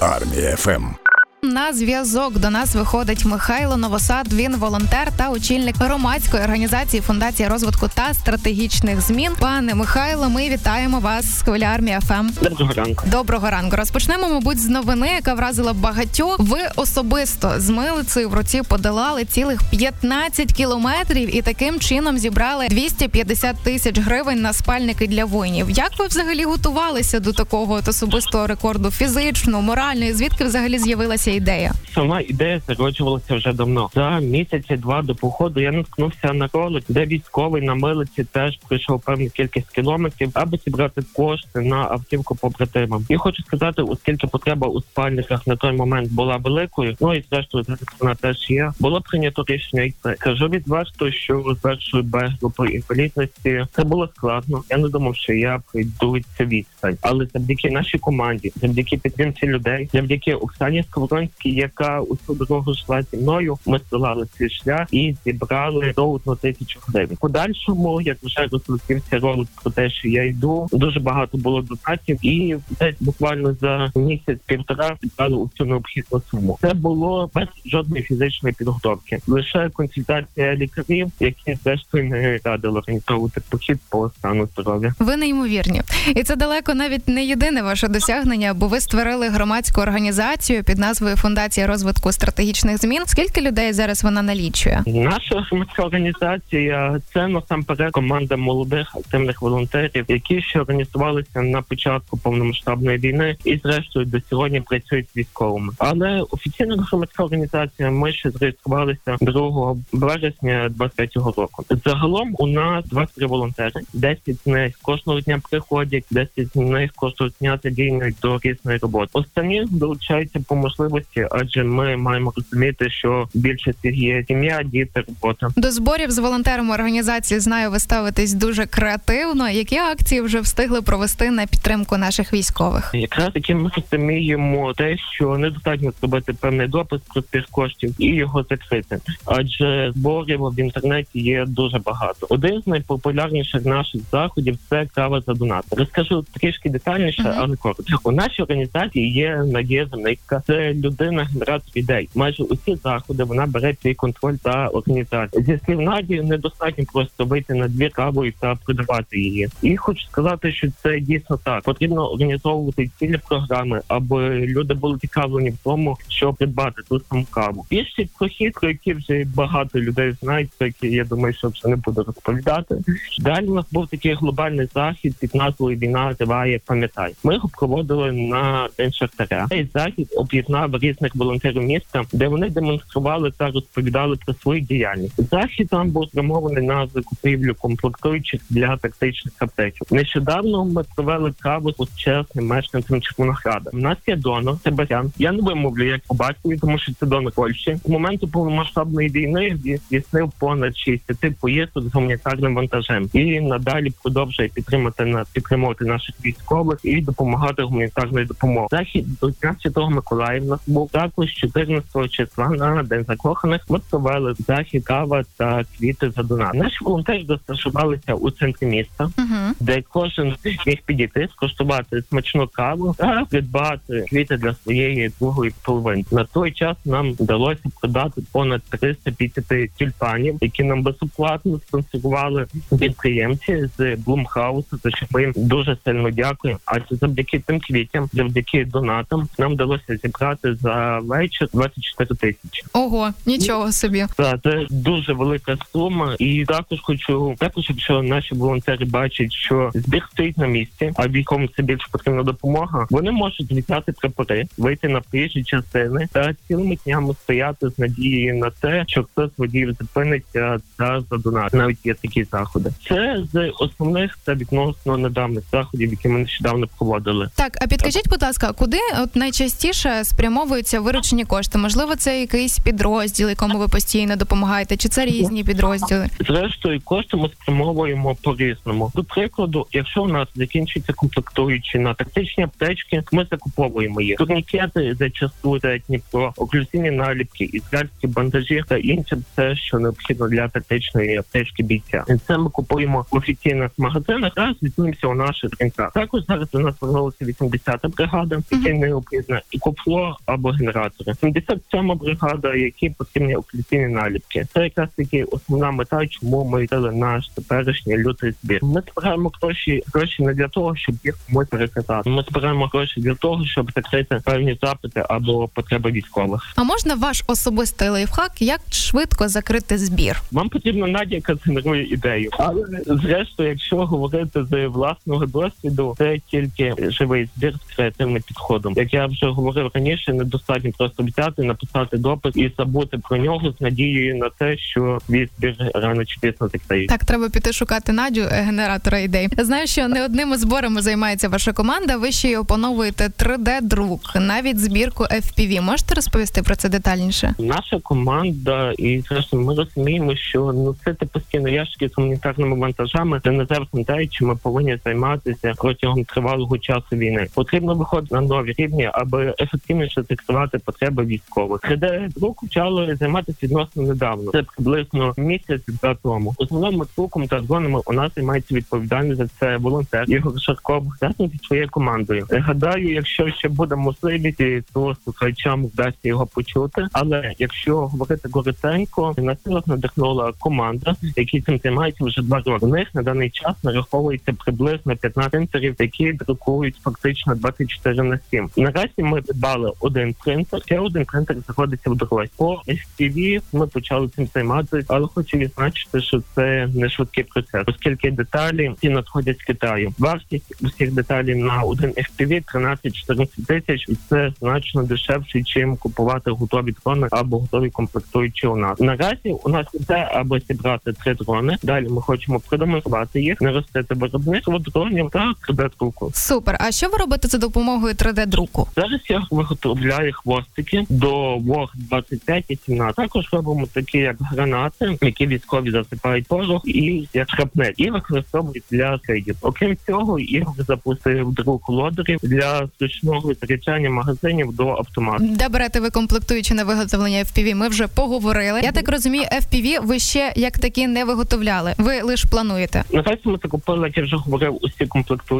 Армія FM. На зв'язок до нас виходить Михайло Новосад. Він волонтер та очільник громадської організації Фундація розвитку та стратегічних змін. Пане Михайло, ми вітаємо вас з хвиля Армія FM. Доброго ранку. Доброго ранку. Розпочнемо, мабуть, з новини, яка вразила багатьох. Ви особисто з милицею в руці подолали цілих 15 кілометрів і таким чином зібрали 250 тисяч гривень на спальники для воїнів. Як ви взагалі готувалися до такого от особистого рекорду? Фізично, морально? І звідки взагалі з'явилася ідея? Сама ідея зароджувалася вже давно. За місяці два до походу я наткнувся на ролик, де військовий на милиці теж пройшов певну кількість кілометрів, аби зібрати кошти на автівку побратимам. І хочу сказати, оскільки потреба у спальниках на той момент була великою, ну і зрештою зараз вона теж є. Було прийнято рішення йти. Кажу відверто, що з першої Б групи інвалідності це було складно. Я не думав, що я прийду від цю відстань, але завдяки нашій команді, завдяки підтримці людей, завдяки Оксані Сковоронській, яка усю дорогу йшла зі мною. Ми здолали цей шлях і зібрали до одну тисячу гривень. Подальшому, як вже розлетівся ролик про те, що я йду, дуже багато було донатів, і десь буквально за місяць-півтора зібрали усю необхідну суму. Це було без жодної фізичної підготовки, лише консультація лікарів, які зрештою не радили організовувати похід по стану здоров'я. Ви неймовірні, і це далеко навіть не єдине ваше досягнення, бо ви створили громадську організацію під назвою Фундація розвитку стратегічних змін. Скільки людей зараз вона налічує? Наша громадська організація це насамперед команда молодих активних волонтерів, які ще організувалися на початку повномасштабної війни і зрештою до сьогодні працюють військовими. Але офіційна громадська організація ми ще зареєструвалися 2 березня 23-го року. Загалом у нас 23 волонтери, 10 з них кожного дня приходять, 10 з них кожного дня задіяні до різної роботи. Останні долучаються по можливості, адже ми маємо розуміти, що більшість є сім'я, діти, робота. До зборів з волонтерами організації знаю, ви ставитесь дуже креативно. Які акції вже встигли провести на підтримку наших військових? Якраз таки ми розуміємо те, що недостатньо зробити певний допис про тих коштів і його закрити, адже зборів в інтернеті є дуже багато. Один з найпопулярніших наших заходів це кава за донат. Розкажу трішки детальніше, Мгм. але коротко. У нашій організації є Надія Земницька. Це людина генератор ідей. Майже усі заходи вона бере свій контроль та організацію. Зі слів Наді недостатньо просто вийти на дві кавою та продавати її. І хочу сказати, що це дійсно так. Потрібно організовувати цілі програми, аби люди були цікавлені в тому, що придбати ту саму каву. Більший прохід, про який вже багато людей знають, про я думаю, що вже не буду розповідати. Далі у нас був такий глобальний захід під назвою Війна триває. Пам'ятай. Ми його проводили на день шахтаря. Цей захід об'єднав різних волонтерів міста, де вони демонстрували та розповідали про свою діяльність. Захід там був спрямований на закупівлю комплектуючих для тактичних аптечок. Нещодавно ми провели каву з чесним мешканцем Червонограда. У нас є донор Себастьян. Я не вимовлю як по тому що це донор Польщі. З моменту повномасштабної війни здійснив понад 60 поїздок з гуманітарним вантажем і надалі продовжує підтримати на підтримувати наших військових і допомагати гуманітарною допомогою. Захід до Дня Святого Миколая в нас був також 14 числа на день закоханих. Ми провели захід кава та квіти за донат. Наші волонтери розташувалися у центрі міста, Угу. де кожен міг підійти, скуштувати смачну каву та придбати квіти для своєї другої половини. На той час нам вдалося продати понад 350 тюльпанів, які нам безоплатно спонсорували підприємці з Блумхаусу. За що ми їм дуже сильно дякуємо. Адже завдяки тим квітям, завдяки донатам, нам вдалося зібрати за вечір 24 тисячі. Ого, нічого собі. Так, це дуже велика сума, і також хочу також, якщо наші волонтери бачать, що збір стоїть на місці, а військовим це більше потрібна допомога. Вони можуть взяти прапори, вийти на приїжджі частини та цілими днями стояти з надією на те, що хтось водіїв зупиниться та задонат. Навіть є такі заходи. Це з основних та відносно недавніх заходів, які ми нещодавно проводили. Так, а підкажіть, будь ласка, куди от найчастіше спрямовуються виручені кошти? Можливо, це якийсь підрозділ, якому ви постійно допомагаєте, чи це різні підрозділи? Зрештою, кошти ми спрямовуємо по різному. До прикладу, якщо у нас закінчиться комплектуючі на тактичні аптечки, ми закуповуємо їх. Турнікети зачасту це Дніпро, оклюзійні наліпки, ізраїльські бандажі та інше все, що необхідно для тактичної аптечки бійця. Це ми купуємо в офіційних магазинах. Раз відмімося у наших ринках. Також зараз у нас повернулася 80-та бригада, яка необхідна і купло або генератори. 77-ма бригада, які потрібні оклюзійні наліпки. Це якраз таки основна мета, чому ми взяли наш теперішній лютий збір. Ми збираємо гроші гроші не для того, щоб їх комусь переказати. Ми збираємо гроші для того, щоб закрити певні запити або потреби військових. А можна ваш особистий лайфхак, як швидко закрити збір? Вам потрібна Надя, яка генерує ідею. Але зрештою, якщо говорити з власного досвіду, це тільки живий збір з креативним підходом. Як я вже говорив раніше, недостатньо просто взяти, написати допис і забути про нього з надією на те, що твій збір рано чи пізно закриє. Так, треба піти шукати Надю, е, генератора ідей. Знаю, що не одними зборами займається ваша команда. Ви ще й опановуєте 3D-друк, навіть збірку FPV. Можете розповісти про це детальніше? Наша команда, і зрештою, ми розуміємо, що ну це те постійно ящики з гуманітарними вантажами. Це не завжди те, чим ми повинні займатися протягом тривалого часу війни. Потрібно виходити на нові рівні, аби ефективніше закривати потреби військових. 3D-друк почали займатися відносно недавно. Це приблизно місяць два тому. Основним друком та дронами у нас займається відповідальність за це волонтер Ігор Шарков разом зі своєю командою. Гадаю, якщо ще буде можливість, то слухачам вдасться його почути. Але якщо говорити коротенько, на силах надихнула команда, які цим займаються вже два роки. У них на даний час нараховується приблизно 15 принтерів, які друкують фактично 24 на 7. Наразі ми придбали один принтер, ще один принтер знаходиться в дорозі. По FPV ми почали цим займатися, але хочу відзначити, що це не швидкий процес, оскільки деталі ці надходять з Китаю. Вартість усіх деталей на один FPV 13-14 тисяч, і це значно дешевше, чим купувати готові дрони або готові комплектуючі у нас. Наразі у нас іде аби зібрати три дрони. Далі ми хочемо продемонструвати їх, наростити виробництво дронів та 3D-друку. Супер. А що ви робите за допомогою 3D-друку? Зараз я виготовляю хвостики до ВОГ 25 і 17. Також робимо такі як гранати, які військові засипають порох і як шрапнель, і використовують для скидів. Окрім цього, Ігор запустив друк лодерів для зручного заряджання магазинів до автомату. Де берете ви комплектуючи на виготовлення FPV? Ми вже поговорили. Я так розумію, FPV ви ще як такі не виготовляли. Ви лише плануєте. Наразі ми закупили, як я вже говорив, усі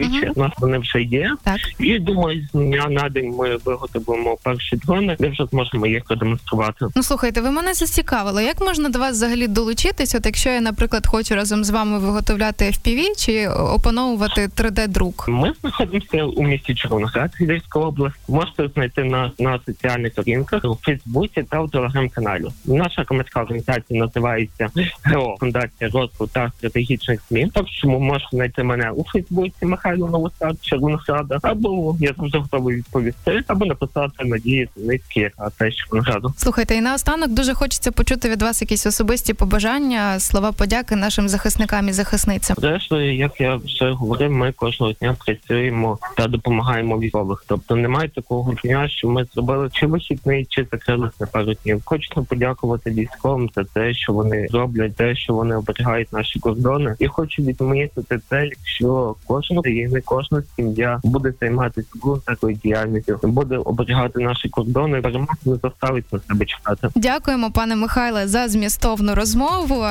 комплектуючі. У нас вони вже є. Так. І думаю, з дня на день ми виготовимо перші дрони, де вже зможемо їх продемонструвати. Ну слухайте, ви мене зацікавили. Як можна до вас взагалі долучитись? От якщо я, наприклад, хочу разом з вами виготовляти FPV чи опановувати 3D-друк? Ми знаходимося у місті Червоноград, Львівська область. Можете знайти нас на соціальних сторінках у Фейсбуці та у телеграм-каналі. Наша громадська організація називається ГЕО Фундація розвитку та стратегічних змін. Так що можете знайти мене у Фейсбуці Михайло Новосад, Червонограда, або я завжди готовий відповісти, або написати Надії Зеленській, а теж Червонограду. Слухайте, і наостанок дуже хочеться почути від вас якісь особисті побажання, слова подяки нашим захисникам і захисницям. Зрештою, як я вже говорив, ми кожного дня працюємо та допомагаємо військових. Тобто немає такого дня, що ми зробили чи вихідний, чи закрились на пару днів. Хочемо подякувати військовим за те, що вони роблять, те, що вони оберігають наші кордони. І хочу відмітити те, якщо кожен країни, кожна сім'я буде займатися такою діяльністю, буде оберігати наші кордони, перемога не заставить на себе чекати. Дякуємо, пане Михайле, за змістовну розмову.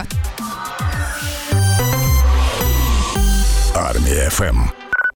Армія ФМ.